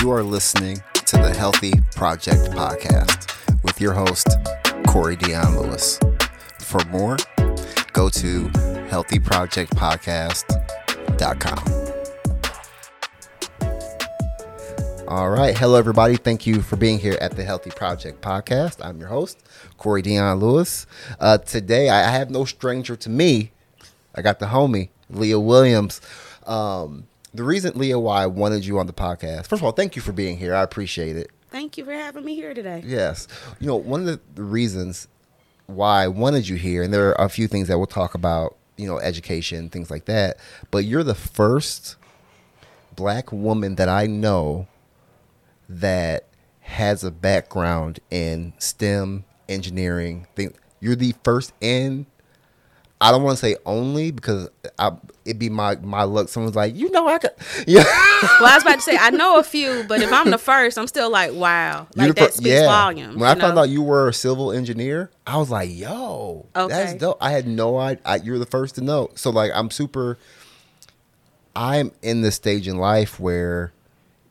You are listening to the Healthy Project Podcast with your host, Corey Dion Lewis. For more, go to healthyprojectpodcast.com. All right. Hello, everybody. Thank you for being here at the Healthy Project Podcast. I'm your host, Corey Dion Lewis. Uh, today, I have no stranger to me. I got the homie, Lya Williams. Um, the reason, Lya, why I wanted you on the podcast, first of all, thank you for being here. I appreciate it. Thank you for having me here today. Yes. You know, one of the, the reasons why I wanted you here, and there are a few things that we'll talk about, you know, education, things like that, but you're the first black woman that I know that has a background in STEM, engineering. You're the first in I don't want to say only because I, it'd be my my luck. Someone's like, you know, I could. Yeah. well, I was about to say I know a few, but if I'm the first, I'm still like, wow, like that speaks yeah. volumes. When I know? found out you were a civil engineer, I was like, yo, okay. that's dope. I had no idea. I, you're the first to know. So like, I'm super. I'm in this stage in life where,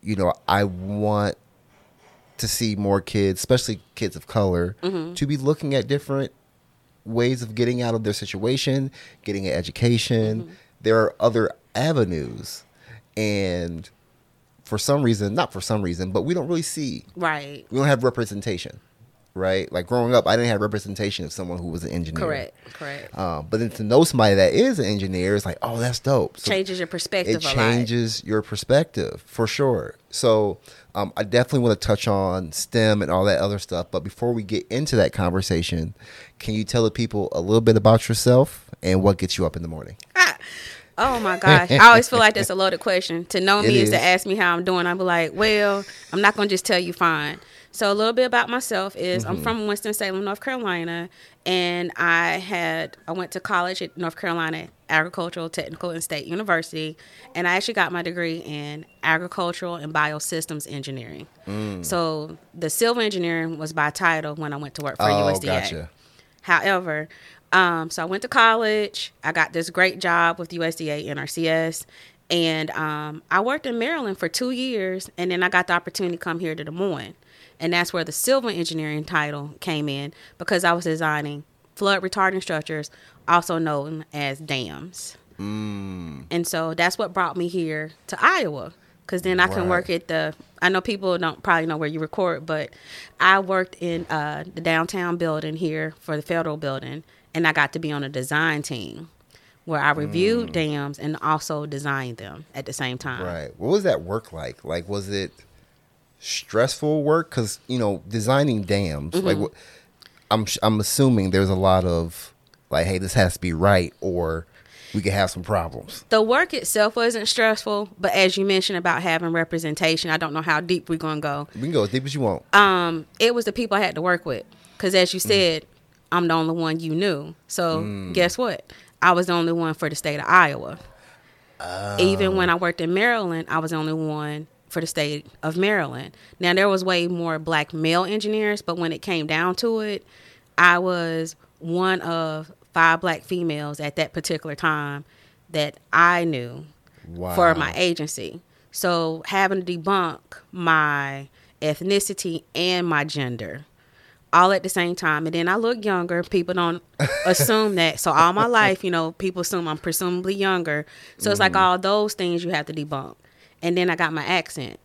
you know, I want to see more kids, especially kids of color, mm-hmm. to be looking at different ways of getting out of their situation, getting an education. Mm-hmm. There are other avenues. And for some reason, not for some reason, but we don't really see. Right. We don't have representation. Right. Like growing up, I didn't have representation of someone who was an engineer. Correct. Correct. Um, but then to know somebody that is an engineer is like, oh, that's dope. So changes your perspective. It changes your perspective for sure. So um, I definitely want to touch on STEM and all that other stuff. But before we get into that conversation, can you tell the people a little bit about yourself and what gets you up in the morning? Ah. Oh my gosh. I always feel like that's a loaded question. To know me is. is to ask me how I'm doing. I'll be like, well, I'm not going to just tell you fine. So a little bit about myself is mm-hmm. I'm from Winston Salem, North Carolina, and I had I went to college at North Carolina Agricultural Technical and State University, and I actually got my degree in agricultural and biosystems engineering. Mm. So the civil engineering was by title when I went to work for oh, USDA. Gotcha. However, um, so I went to college. I got this great job with USDA NRCS, and um, I worked in Maryland for two years, and then I got the opportunity to come here to Des Moines, and that's where the civil engineering title came in because I was designing flood retarding structures, also known as dams. Mm. And so that's what brought me here to Iowa because then I can work at the. I know people don't probably know where you record, but I worked in uh, the downtown building here for the federal building, and I got to be on a design team where I reviewed mm. dams and also designed them at the same time. Right. What was that work like? Like, was it stressful work? Because you know, designing dams, mm-hmm. like, I'm I'm assuming there's a lot of like, hey, this has to be right, or we could have some problems. The work itself wasn't stressful, but as you mentioned about having representation, I don't know how deep we're gonna go. We can go as deep as you want. Um, it was the people I had to work with, because as you mm. said, mm. I'm the only one you knew. So mm. guess what? I was the only one for the state of Iowa. Oh. Even when I worked in Maryland, I was the only one for the state of Maryland. Now there was way more black male engineers, but when it came down to it, I was one of five black females at that particular time that I knew wow. for my agency. So having to debunk my ethnicity and my gender all at the same time. And then I look younger. People don't assume that. So all my life, you know, people assume I'm presumably younger. So it's mm-hmm. like all those things you have to debunk. And then I got my accent.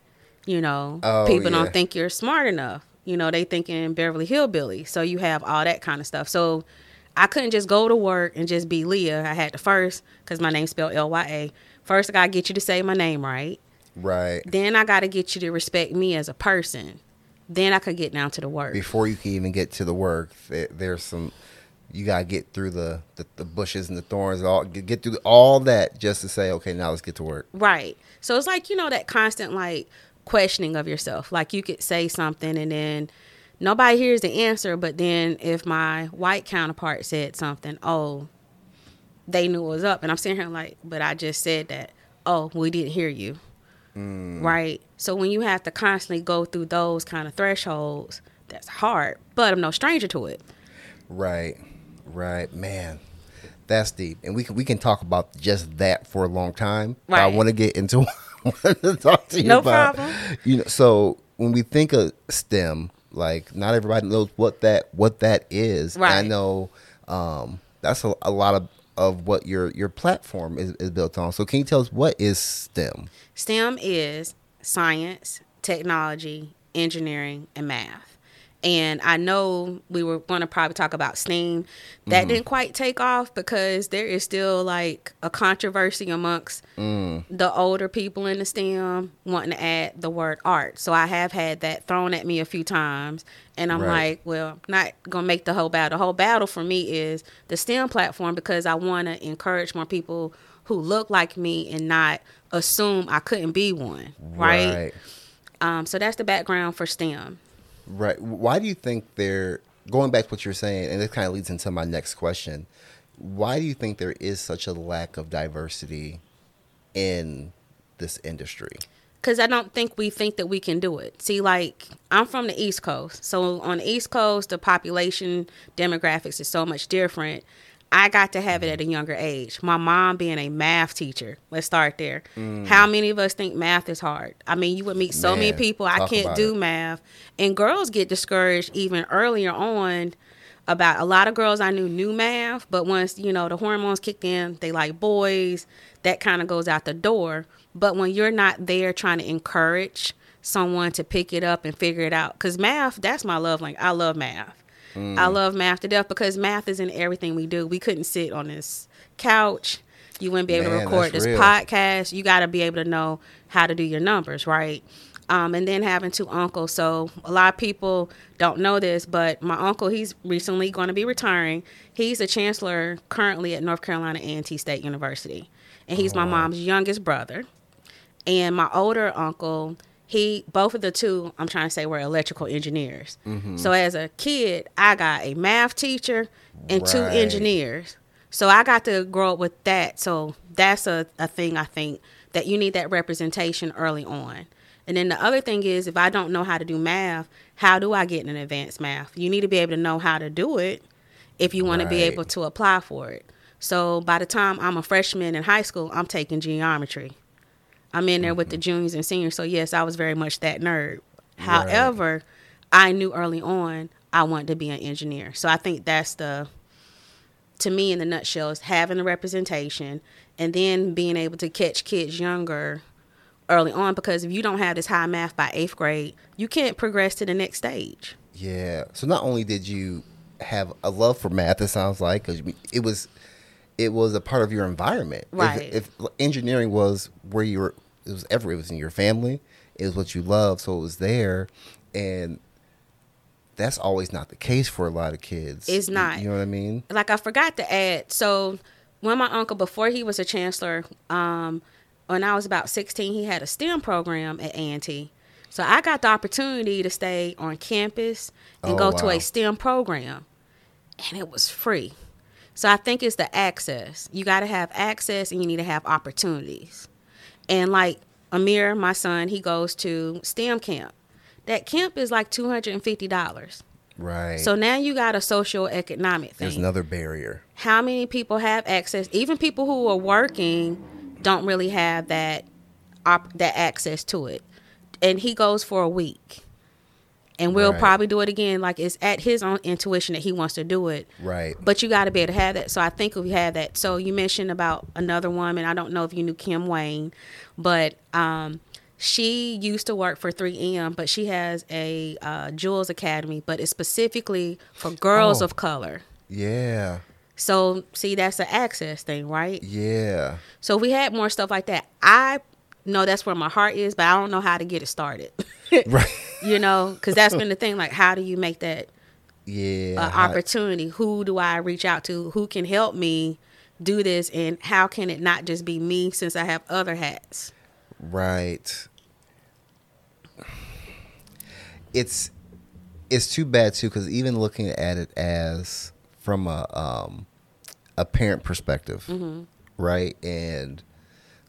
You know, oh, people yeah. don't think you're smart enough. You know, they thinking Beverly Hillbilly. So you have all that kind of stuff. So I couldn't just go to work and just be Lya. I had to first, because my name's spelled L Y A. First, I got to get you to say my name right. Right. Then I got to get you to respect me as a person. Then I could get down to the work. Before you can even get to the work, there's some. You gotta get through the, the, the bushes and the thorns, all get through all that just to say, okay, now let's get to work. Right. So it's like you know that constant like questioning of yourself. Like you could say something and then nobody hears the answer, but then if my white counterpart said something, oh, they knew it was up. And I'm sitting here like, but I just said that. Oh, we didn't hear you. Mm. Right? So when you have to constantly go through those kind of thresholds, that's hard. But I'm no stranger to it. Right. Right. Man. That's deep. And we can we can talk about just that for a long time. Right. I want to get into to talk to you no about. problem. You know, so when we think of STEM, like not everybody knows what that what that is. Right. I know um, that's a, a, lot of of what your your platform is, is built on. So can you tell us what is STEM? STEM is science, technology, engineering, and math. And I know we were going to probably talk about STEAM. That mm-hmm. didn't quite take off because there is still like a controversy amongst mm. the older people in the STEM wanting to add the word art. So I have had that thrown at me a few times. And I'm right. like, well, not going to make the whole battle. The whole battle for me is the STEM platform because I want to encourage more people who look like me and not assume I couldn't be one. Right. right. Um, so that's the background for STEM. Right. Why do you think there, going back to what you're saying, and this kind of leads into my next question, why do you think there is such a lack of diversity in this industry? Because I don't think we think that we can do it. See, like, I'm from the East Coast. So on the East Coast, the population demographics is so much different. I got to have it at a younger age. My mom being a math teacher. Let's start there. Mm. How many of us think math is hard? I mean, you would meet so Man, many people. I can't do it. math. And girls get discouraged even earlier on about a lot of girls I knew knew math, but once, you know, the hormones kicked in, they like boys, that kind of goes out the door. But when you're not there trying to encourage someone to pick it up and figure it out, because math, that's my love language. I love math. Mm. I love math to death because math is in everything we do. We couldn't sit on this couch. You wouldn't be able Man, to record this real. podcast. You got to be able to know how to do your numbers, right? Um, and then having two uncles. So a lot of people don't know this, but my uncle, he's recently going to be retiring. He's a chancellor currently at North Carolina A&T State University, and he's oh, my mom's youngest brother. And my older uncle, he both of the two i'm trying to say were electrical engineers. Mm-hmm. so as a kid i got a math teacher and right. two engineers. So i got to grow up with that. So that's a, a thing i think that you need that representation early on. And then the other thing is if i don't know how to do math how do i get an advanced math? You need to be able to know how to do it if you want right. to be able to apply for it. So by the time i'm a freshman in high school i'm taking geometry I'm in there with the mm-hmm. juniors and seniors. So yes, I was very much that nerd. However, right. I knew early on I wanted to be an engineer. So I think that's the to me in the nutshell is having the representation and then being able to catch kids younger early on because if you don't have this high math by eighth grade, you can't progress to the next stage. Yeah. So not only did you have a love for math, it sounds like, because it was it was a part of your environment. Right. If, if, engineering was where you were, it was ever, it was in your family. It was what you loved, so it was there, and that's always not the case for a lot of kids. It's not. You know what I mean? Like I forgot to add. So when my uncle, before he was a chancellor, um, when I was about sixteen, he had a STEM program at A&T. So I got the opportunity to stay on campus and oh, go wow. to a STEM program, and it was free. So I think it's the access. You got to have access and you need to have opportunities. And like Amir, my son, he goes to STEM camp. That camp is like $250. Right. So now you got a social economic thing. There's another barrier. How many people have access? Even people who are working don't really have that op- that access to it. And he goes for a week and we'll right. probably do it again. Like it's at his own intuition that he wants to do it. Right. But you got to be able to have that. So I think we have that. So you mentioned about another woman. I don't know if you knew Kim Wayne, but um, she used to work for 3M, but she has a uh, Jewels Academy, but it's specifically for girls oh. of color. Yeah. So see, that's an access thing, right? Yeah. So we had more stuff like that. I know that's where my heart is, but I don't know how to get it started. right. You know, because that's been the thing. Like, how do you make that yeah uh, opportunity? Who do I reach out to? Who can help me do this? And how can it not just be me since I have other hats? Right. It's it's too bad too because even looking at it as from a um, a parent perspective, mm-hmm. right? And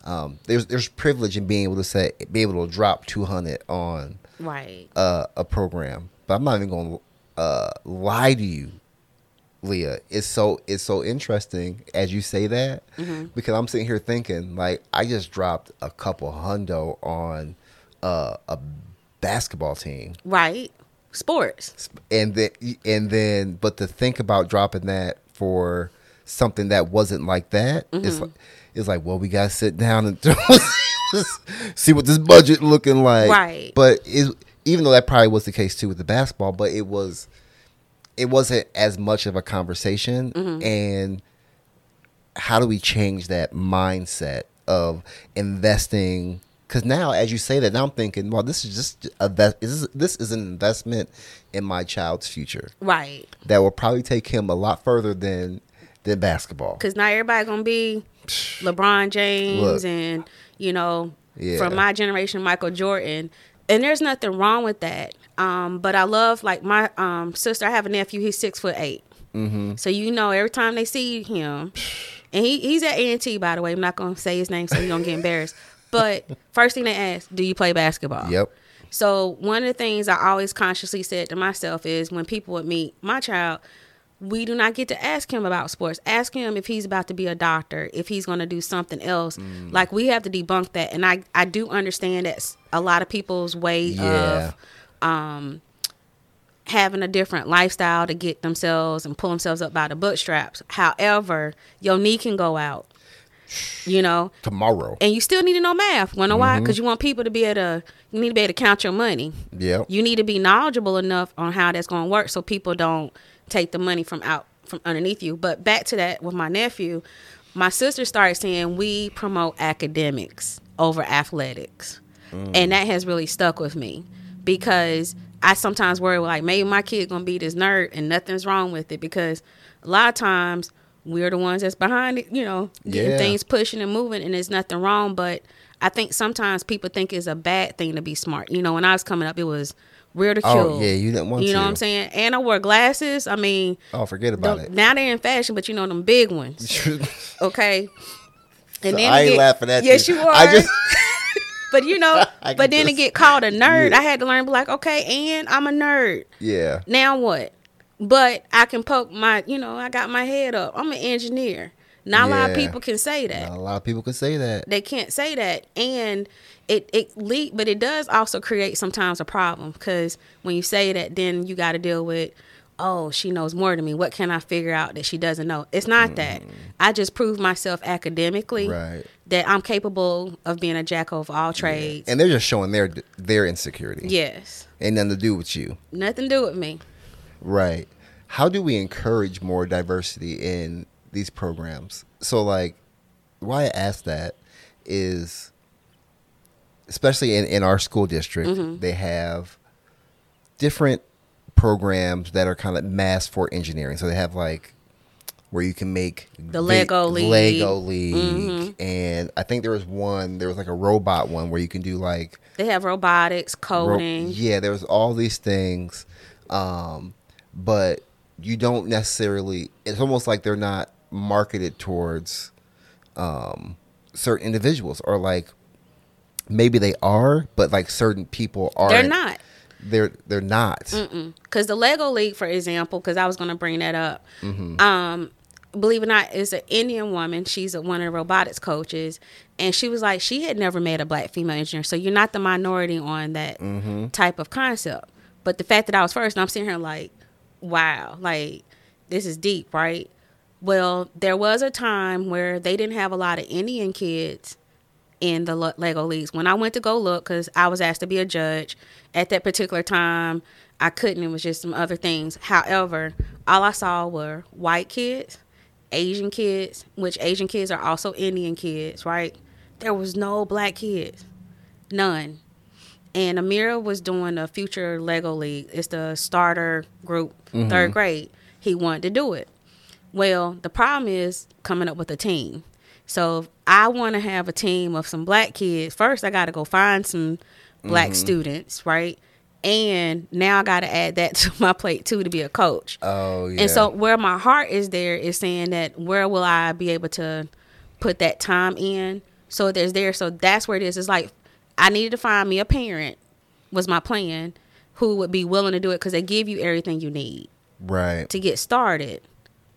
um, there's there's privilege in being able to say be able to drop 200 on right uh, a program but i'm not even going to uh, lie to you Lya, it's so it's so interesting as you say that mm-hmm. because I'm sitting here thinking like I just dropped a couple hundo on uh, a basketball team, right? Sports, and then and then but to think about dropping that for something that wasn't like that, mm-hmm. it's like it's like well we gotta sit down and see what this budget looking like, right? But it, even though that probably was the case too with the basketball, but it was it wasn't as much of a conversation. Mm-hmm. and how do we change that mindset of investing? Because now as you say that now i'm thinking well this is just a this is, this is an investment in my child's future. Right. That will probably take him a lot further than than basketball. Because not everybody gonna be lebron james Look, and you know yeah. from my generation michael jordan and there's nothing wrong with that um, but I love like my um, sister. I have a nephew. He's six foot 8 mm-hmm. So you know, every time they see him, and he, he's at A and T by the way. I'm not gonna say his name so you don't get embarrassed. But first thing they ask, do you play basketball? Yep. So one of the things I always consciously said to myself is when people would meet my child, we do not get to ask him about sports. Ask him if he's about to be a doctor, if he's going to do something else. Mm. Like we have to debunk that. And I I do understand that a lot of people's way yeah. of um, having a different lifestyle to get themselves and pull themselves up by the bootstraps. However, your knee can go out. You know, tomorrow, and you still need to know math. Wanna mm-hmm. why? Because you want people to be able to. You need to be able to count your money. Yeah. You need to be knowledgeable enough on how that's going to work, so people don't take the money from out from underneath you. But back to that with my nephew, my sister started saying we promote academics over athletics, mm. and that has really stuck with me because I sometimes worry like maybe my kid gonna be this nerd and nothing's wrong with it because a lot of times we're the ones that's behind it, you know, getting yeah. things pushing and moving and there's nothing wrong. But I think sometimes people think it's a bad thing to be smart. You know, when I was coming up it was ridiculed. Oh yeah, you didn't want You know what I'm saying? And I wore glasses. I mean Oh forget about the, it. Now they're in fashion, but you know them big ones. okay. And so then I ain't get, laughing at yes, you. Yes, you are. I just but you know, but then to get called a nerd, yeah. I had to learn, be like, okay, and I'm a nerd. Yeah. Now what? But I can poke my, you know, I got my head up. I'm an engineer. Not yeah. a lot of people can say that. Not a lot of people can say that. They can't say that, and it it lead, but it does also create sometimes a problem because when you say that, then you got to deal with oh, she knows more than me. What can I figure out that she doesn't know? It's not mm. that. I just proved myself academically right. that I'm capable of being a jack of all trades. Yeah. And they're just showing their their insecurity. Yes. Ain't nothing to do with you. Nothing to do with me. Right. How do we encourage more diversity in these programs? So like why I ask that is especially in, in our school district, mm-hmm. they have different programs that are kind of mass for engineering. So they have like where you can make the Lego League, Lego League, mm-hmm. and I think there was one. There was like a robot one where you can do like they have robotics, coding. Ro- yeah, there's all these things, um, but you don't necessarily. It's almost like they're not marketed towards um, certain individuals, or like maybe they are, but like certain people are. They're not they're they're not because the lego league for example because i was going to bring that up mm-hmm. um believe it or not is an indian woman she's a, one of the robotics coaches and she was like she had never met a black female engineer so you're not the minority on that mm-hmm. type of concept but the fact that i was first and i'm sitting here like wow like this is deep right well there was a time where they didn't have a lot of indian kids in the Lego leagues. When I went to go look, because I was asked to be a judge at that particular time, I couldn't. It was just some other things. However, all I saw were white kids, Asian kids, which Asian kids are also Indian kids, right? There was no black kids, none. And Amira was doing a future Lego League. It's the starter group, mm-hmm. third grade. He wanted to do it. Well, the problem is coming up with a team. So if I want to have a team of some black kids, first I got to go find some black mm-hmm. students, right? And now I got to add that to my plate too to be a coach. Oh, yeah. And so where my heart is there is saying that where will I be able to put that time in? So there's there. So that's where it is. It's like I needed to find me a parent was my plan who would be willing to do it because they give you everything you need right to get started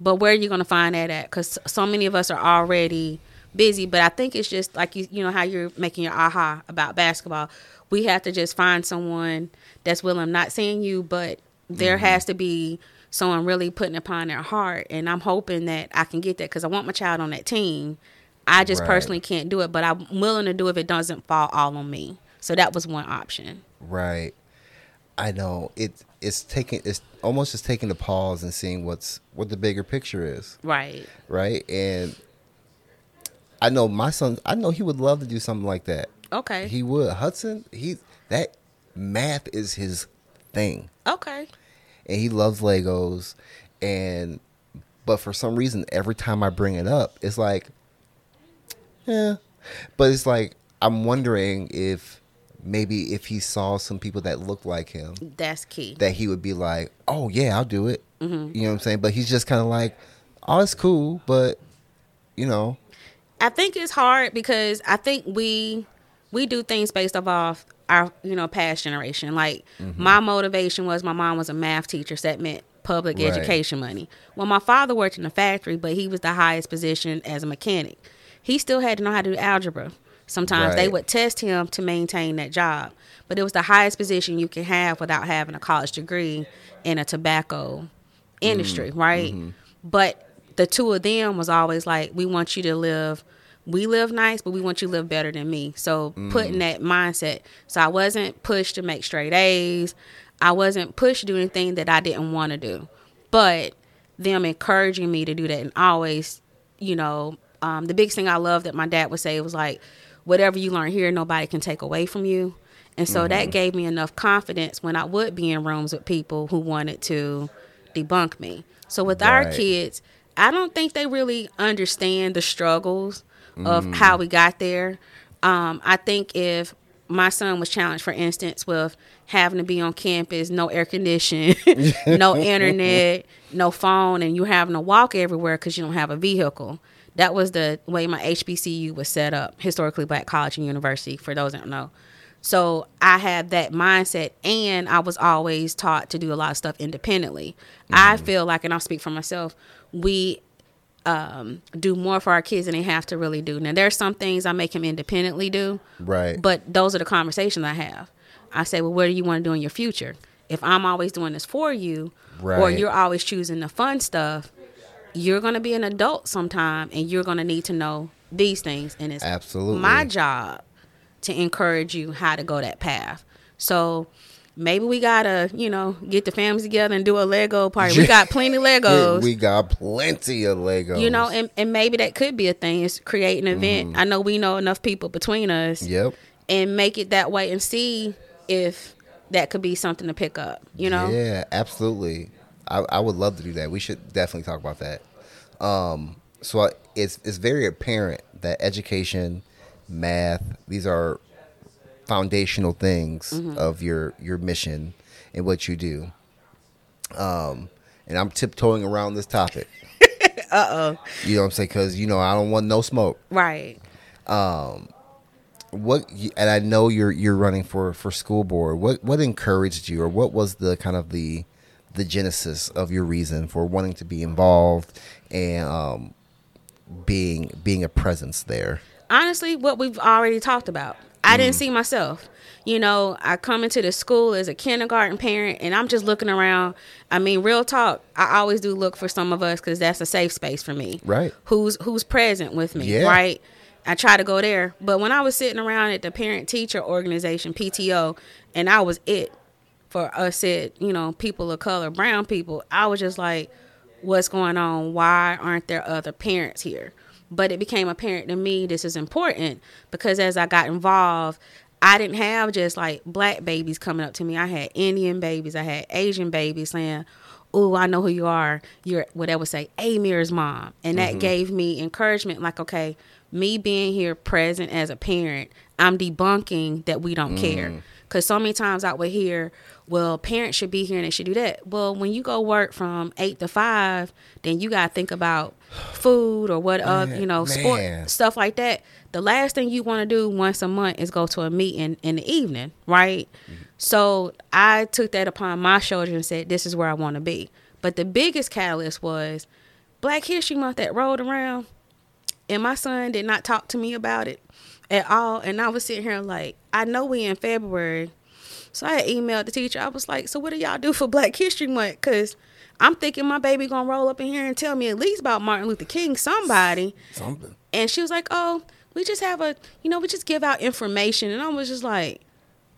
But where are you going to find that at? Because so many of us are already busy. But I think it's just like you, you know, how you're making your aha about basketball. We have to just find someone that's willing. not saying you, but there mm-hmm. has to be someone really putting upon their heart. And I'm hoping that I can get that because I want my child on that team. I just right. personally can't do it, but I'm willing to do it if it doesn't fall all on me. So that was one option. Right. I know it. It's taking. It's almost just taking the pause and seeing what's what the bigger picture is. Right. Right. And I know my son. I know he would love to do something like that. Okay. He would. Hudson. He that math is his thing. Okay. And he loves Legos, and but for some reason, every time I bring it up, it's like, yeah. But it's like I'm wondering if maybe if he saw some people that looked like him, that's key. That he would be like, "Oh yeah, I'll do it." Mm-hmm. You know what I'm saying? But he's just kind of like, "Oh, it's cool," but you know. I think it's hard because I think we we do things based off of our you know past generation. Like mm-hmm. my motivation was my mom was a math teacher, so that meant public right. education money. Well, my father worked in a factory, but he was the highest position as a mechanic. He still had to know how to do algebra. Sometimes right. they would test him to maintain that job. But it was the highest position you can have without having a college degree in a tobacco industry, mm right? Mm-hmm. But the two of them was always like, we want you to live, we live nice, but we want you to live better than me. So mm putting that mindset. So I wasn't pushed to make straight A's. I wasn't pushed to do anything that I didn't want to do. But them encouraging me to do that and always, you know, um, the biggest thing I love that my dad would say was like, whatever you learn here, nobody can take away from you. And so mm-hmm. that gave me enough confidence when I would be in rooms with people who wanted to debunk me. So with right. our kids, I don't think they really understand the struggles of mm. how we got there. Um, I think if my son was challenged, for instance, with having to be on campus, no air conditioning, no internet, no phone, and you having to walk everywhere because you don't have a vehicle that was the way my HBCU was set up, historically black college and university, for those that don't know. So I had that mindset, and I was always taught to do a lot of stuff independently. Mm-hmm. I feel like, and I'll speak for myself, we um, do more for our kids than they have to really do. Now, there's some things I make them independently do, right? But those are the conversations I have. I say, well, what do you want to do in your future? If I'm always doing this for you, right. or you're always choosing the fun stuff, you're going to be an adult sometime and you're going to need to know these things and it's absolutely. my job to encourage you how to go that path. So maybe we gotta you know get the families together and do a lego party. We got plenty of legos. We got plenty of legos. You know and, and maybe that could be a thing. Is create an event. Mm. i know we know enough people between us yep. and make it that way and see if that could be something to pick up you know? Yeah absolutely I, I would love to do that. We should definitely talk about that. Um, so I, it's it's very apparent that education, math, these are foundational things mm-hmm. of your your mission and what you do. Um, and I'm tiptoeing around this topic. uh oh. You know what I'm saying? Because you know I don't want no smoke. Right. Um, what and I know you're you're running for for school board. What what encouraged you, or what was the kind of the the genesis of your reason for wanting to be involved and um, being being a presence there? Honestly, what we've already talked about. I mm. didn't see myself. You know, I come into the school as a kindergarten parent and I'm just looking around. I mean, real talk, I always do look for some of us cuz that's a safe space for me. Right. Who's who's present with me, yeah. right? I try to go there. But when I was sitting around at the parent teacher organization, PTO, and I was it, for us said, you know, people of color, brown people, I was just like, what's going on? Why aren't there other parents here? But it became apparent to me this is important because as I got involved, I didn't have just like black babies coming up to me. I had Indian babies, I had Asian babies saying, Oh, I know who you are. You're what I would say, Amir's mom. And that mm-hmm. gave me encouragement, like, okay, me being here present as a parent, I'm debunking that we don't mm. care. Because so many times I would hear, well, parents should be here and they should do that. Well, when you go work from eight to five, then you got to think about food or what other, you know, man. sport stuff like that. The last thing you want to do once a month is go to a meeting in the evening, right? Mm-hmm. So I took that upon my shoulders and said, this is where I want to be. But the biggest catalyst was Black History Month that rolled around, and my son did not talk to me about it at all. And I was sitting here like, I know we in February. So I emailed the teacher. I was like, so what do y'all do for Black History Month? Because I'm thinking my baby gonna roll up in here and tell me at least about Martin Luther King, somebody. Something. And she was like, oh, we just have a, you know, we just give out information. And I was just like,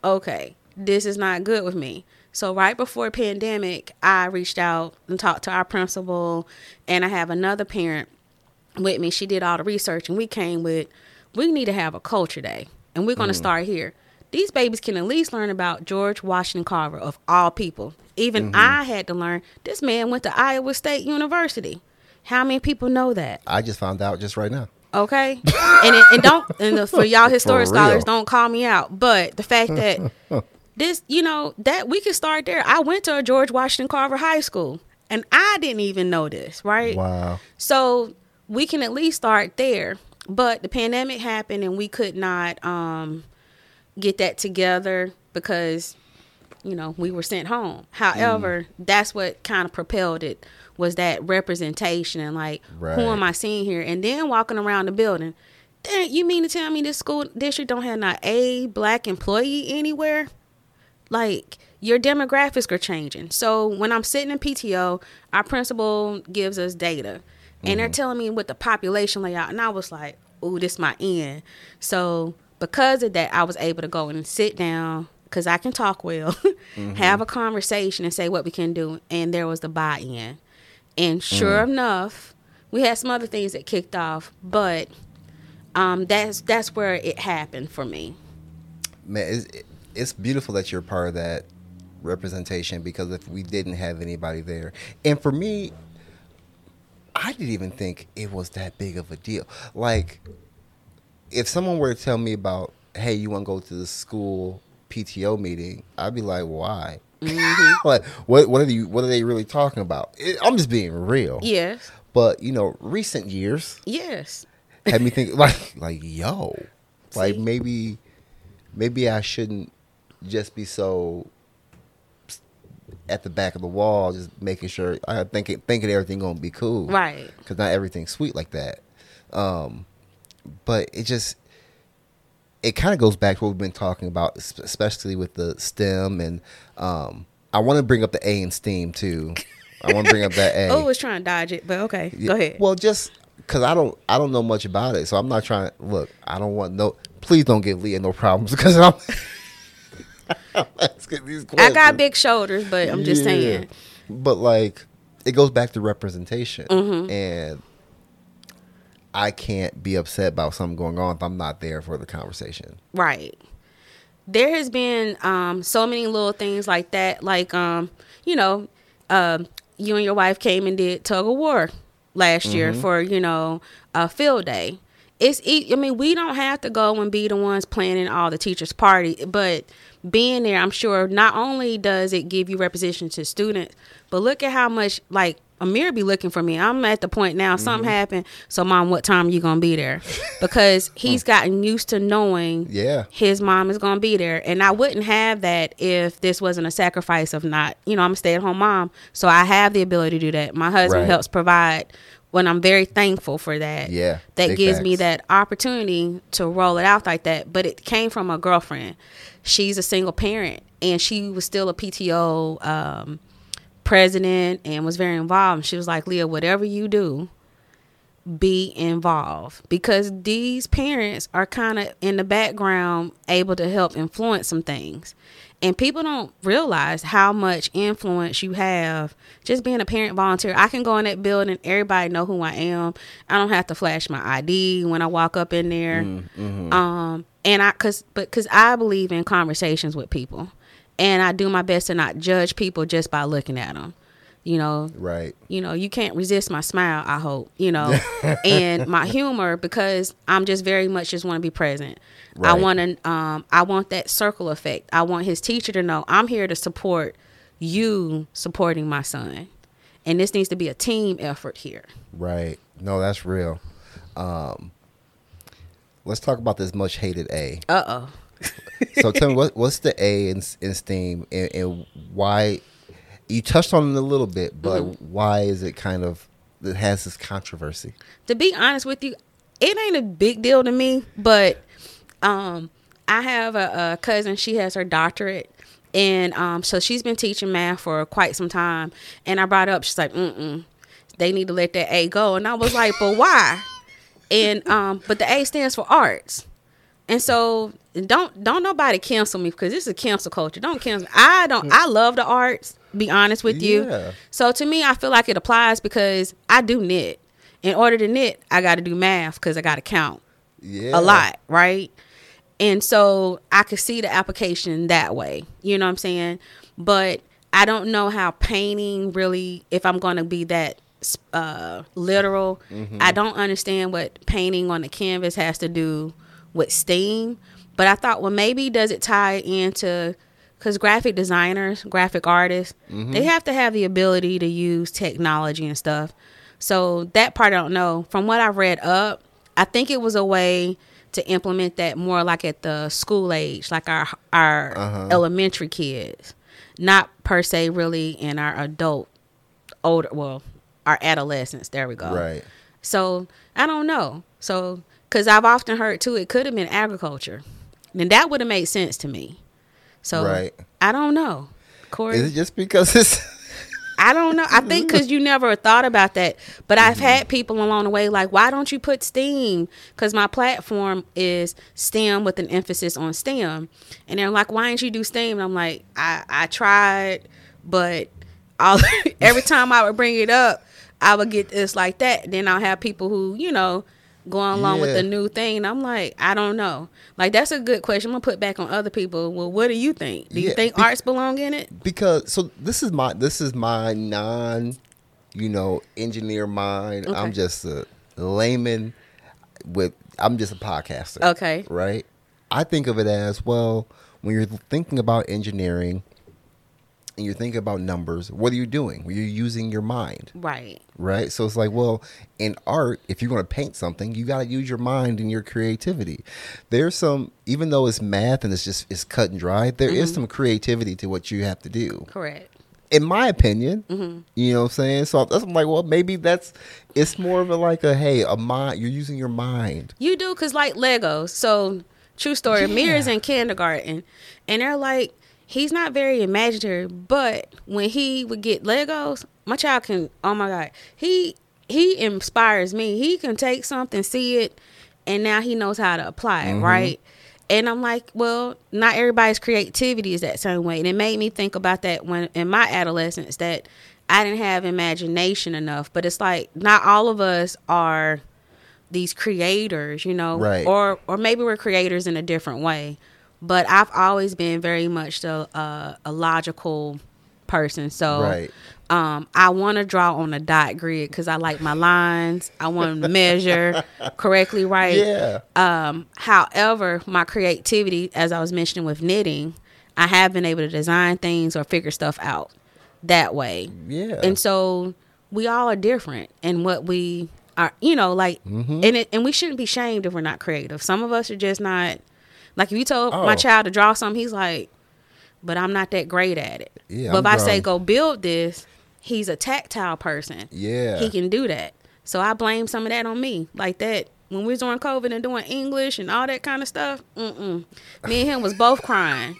okay, this is not good with me. So right before pandemic, I reached out and talked to our principal, and I have another parent with me. She did all the research, and we came with, we need to have a culture day, and we're going to mm. start here. These babies can at least learn about George Washington Carver of all people. Even mm-hmm. I had to learn this man went to Iowa State University. How many people know that? I just found out just right now. Okay, and it, and don't and the, for y'all historic for scholars, don't call me out. But the fact that this, you know, that we can start there. I went to a George Washington Carver High School, and I didn't even know this. Right? Wow. So we can at least start there. But the pandemic happened, and we could not um, get that together because you know we were sent home. However, mm. that's what kind of propelled it was that representation and like right. who am I seeing here? And then walking around the building. Then you mean to tell me this school district don't have not a black employee anywhere? Like your demographics are changing. So when I'm sitting in PTO, our principal gives us data. And mm-hmm. they're telling me what the population layout. And I was like, ooh, this my end. So because of that, I was able to go and sit down because I can talk well, mm-hmm. have a conversation and say what we can do. And there was the buy in. And sure mm. enough, we had some other things that kicked off, but um, that's that's where it happened for me. Man, it's, it's beautiful that you're part of that representation because if we didn't have anybody there, and for me, I didn't even think it was that big of a deal. Like, if someone were to tell me about, hey, you want to go to the school PTO meeting, I'd be like, why? Mm-hmm. like, what what are you what are they really talking about? It, I'm just being real. Yes. But you know, recent years. Yes. Had me think like like yo, See? like maybe maybe I shouldn't just be so at the back of the wall, just making sure I think it, thinking everything gonna be cool, right? Because not everything's sweet like that. Um, but it just it kind of goes back to what we've been talking about, especially with the STEM, and um, I want to bring up the A in STEAM too. I want to bring up that A. oh, was trying to dodge it, but okay, yeah, go ahead. Well, just because I don't, I don't know much about it, so I'm not trying. Look, I don't want no. Please don't give Lya no problems because I'm. I got big shoulders, but I'm just yeah. saying. But like, it goes back to representation, mm-hmm. and I can't be upset about something going on if I'm not there for the conversation. Right. There has been um, so many little things like that. Like, um, you know, uh, you and your wife came and did tug of war last mm-hmm. year for, you know, a field day. It's, I mean, we don't have to go and be the ones planning all the teachers' party, but being there, I'm sure not only does it give you representation to students, but look at how much like Amir be looking for me. I'm at the point now, mm-hmm. something happened. So, mom, what time you gonna be there? Because he's gotten used to knowing yeah. his mom is gonna be there. And I wouldn't have that if this wasn't a sacrifice of not, you know, I'm a stay at home mom. So I have the ability to do that. My husband right. helps provide when I'm very thankful for that. Yeah. That gives facts. me that opportunity to roll it out like that. But it came from a girlfriend. She's a single parent and she was still a PTO um, president and was very involved. And she was like, Lya, whatever you do, be involved because these parents are kind of in the background able to help influence some things. And people don't realize how much influence you have just being a parent volunteer. I can go in that building, everybody know who I am. I don't have to flash my ID when I walk up in there. Mm, mm-hmm. Um, and I, cause, but cause I believe in conversations with people and I do my best to not judge people just by looking at them. You know, right? You know, you can't resist my smile. I hope you know, and my humor because I'm just very much just want to be present. Right. I want to, um, I want that circle effect. I want his teacher to know I'm here to support you supporting my son, and this needs to be a team effort here. Right. No, that's real. Um, let's talk about this much hated A. Uh oh so tell me what what's the A in, in STEAM and, and, why you touched on it a little bit, but mm-hmm. why is it kind of that has this controversy? To be honest with you, it ain't a big deal to me, but um, I have a, a cousin. She has her doctorate, and um, so she's been teaching math for quite some time. And I brought up, she's like, mm mm, they need to let that A go." And I was like, "But why?" And um, but the A stands for arts, and so don't don't nobody cancel me because this is a cancel culture. Don't cancel. I don't. I love the arts. Be honest with you. Yeah. So to me, I feel like it applies because I do knit. In order to knit, I got to do math because I got to count. Yeah. A lot, right? And so I could see the application that way. You know what I'm saying? But I don't know how painting really, if I'm going to be that uh, literal, mm-hmm. I don't understand what painting on the canvas has to do with STEAM. But I thought, well, maybe does it tie into because graphic designers, graphic artists, mm-hmm. they have to have the ability to use technology and stuff. So that part I don't know. From what I read up, I think it was a way to implement that more like at the school age, like our our uh-huh. elementary kids, not per se really in our adult older well, our adolescents. There we go. Right. So I don't know. So because I've often heard too, it could have been agriculture. and that would have made sense to me. So right. I don't know. Corey, is it just because it's? I don't know. I think because you never thought about that. But I've mm-hmm. had people along the way like, why don't you put STEAM? Because my platform is STEM with an emphasis on STEM, and they're like, why didn't you do STEAM? And I'm like, I I tried, but all every time I would bring it up, I would get this like that. Then I'll have people who you know going along yeah. with the new thing. And I'm like, I don't know. Like that's a good question. I'm gonna put back on other people. Well, what do you think? Do you think be- arts belong in it? Because so this is my this is my non, you know, engineer mind. Okay. I'm just a layman with I'm just a podcaster. Okay. Right? I think of it as well when you're thinking about engineering and you're thinking about numbers, what are you doing? You're using your mind. Right. Right. So it's like, well, in art, if you're going to paint something, you got to use your mind and your creativity. There's some, even though it's math and it's just it's cut and dry, there mm-hmm. is some creativity to what you have to do. Correct. In my opinion, mm-hmm. you know what I'm saying. So that's I'm like, well, maybe that's it's more of a like a hey, a mind. You're using your mind. You do because like Legos. So true story. Yeah. Mirrors in kindergarten, and they're like he's not very imaginative, but when he would get Legos, my child can oh my god, he he inspires me. He can take something, see it, and now he knows how to apply it, mm-hmm. right? And I'm like, well, not everybody's creativity is that same way. And it made me think about that when in my adolescence that I didn't have imagination enough. But it's like not all of us are these creators, you know, right. or or maybe we're creators in a different way but I've always been very much a, a, a logical person. So right. um, I want to draw on a dot grid because I like my lines. I want to measure correctly, right? Yeah. Um, however, my creativity, as I was mentioning with knitting, I have been able to design things or figure stuff out that way. Yeah. And so we all are different in what we are, you know, like, mm-hmm. and it, and we shouldn't be shamed if we're not creative. Some of us are just not like if you told oh. my child to draw something, he's like, but I'm not that great at it. Yeah, but I'm if drawing. I say go build this, he's a tactile person. Yeah. He can do that. So I blame some of that on me. Like that when we was on COVID and doing English and all that kind of stuff, mm-mm. me and him was both crying.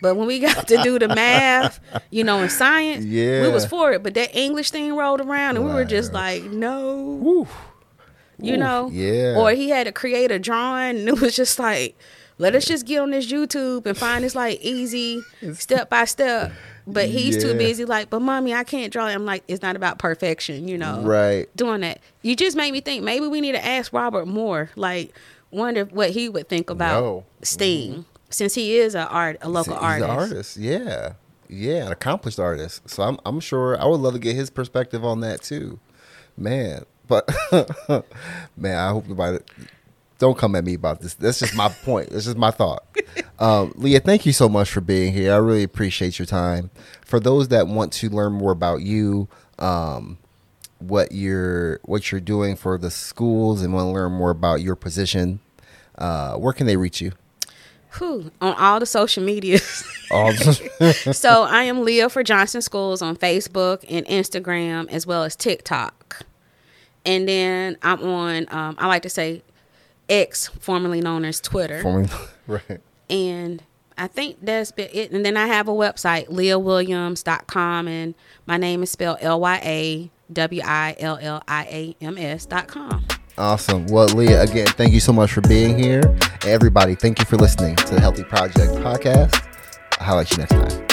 But when we got to do the math, you know, in science, yeah. we was for it. But that English thing rolled around and we were just like, no. Woo. You Ooh, know? Yeah. Or he had to create a drawing and it was just like let us just get on this YouTube and find this like easy step by step. But he's yeah. too busy, like, but mommy, I can't draw. I'm like, it's not about perfection, you know. Right. Doing that. You just made me think maybe we need to ask Robert more. Like, wonder what he would think about no. STEAM. Mm-hmm. Since he is a art a local he's artist. An artist, yeah. Yeah, an accomplished artist. So I'm I'm sure I would love to get his perspective on that too. Man. But man, I hope nobody don't come at me about this. That's just my point. This is my thought. Um, Lya, thank you so much for being here. I really appreciate your time. For those that want to learn more about you, um, what you're what you're doing for the schools, and want to learn more about your position, uh, where can they reach you? Whew, on all the social medias. So I am Lya for Johnston Schools on Facebook and Instagram as well as TikTok. And then I'm on. Um, I like to say X, formerly known as Twitter. Formerly, right. And I think that's been it. And then I have a website, lyawilliams.com, and my name is spelled L Y A W I L L I A M S.com. Awesome. Well, Lya, again, thank you so much for being here. Everybody, thank you for listening to the Healthy Project podcast. I'll highlight you next time.